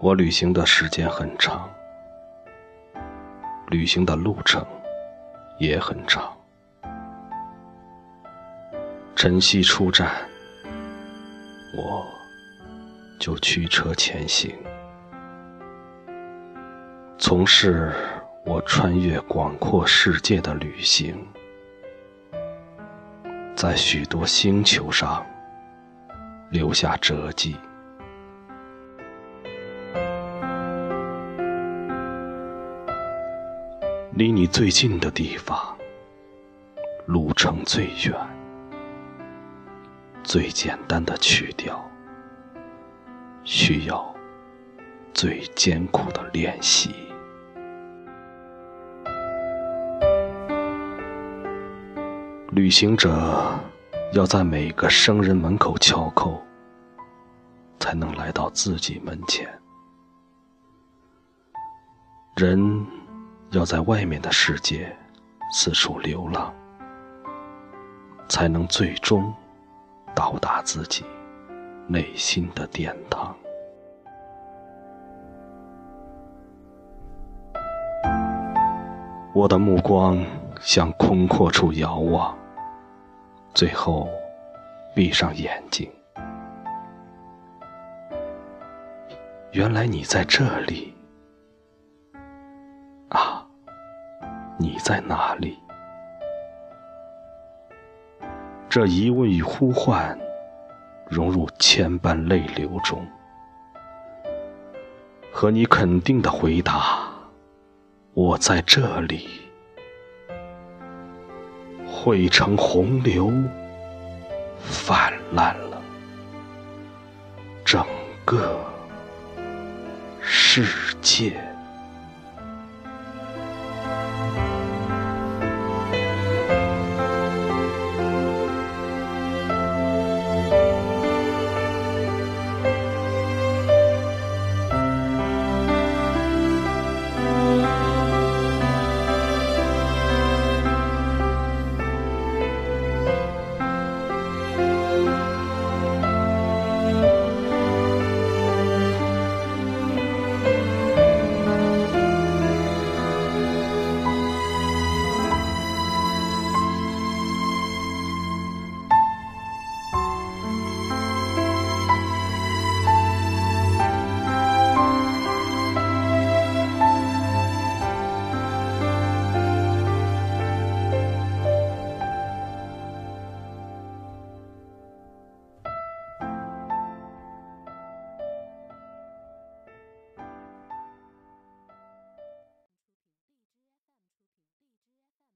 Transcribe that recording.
我旅行的时间很长，旅行的路程也很长。晨曦出站，我就驱车前行，从事我穿越广阔世界的旅行，在许多星球上留下折迹。离你最近的地方，路程最远，最简单的曲调，需要最艰苦的练习。旅行者要在每个生人门口敲叩，才能来到自己门前。人。要在外面的世界四处流浪，才能最终到达自己内心的殿堂。我的目光向空阔处遥望，最后闭上眼睛。原来你在这里。你在哪里？这疑问与呼唤融入千般泪流中，和你肯定的回答：“我在这里。”汇成洪流，泛滥了整个世界。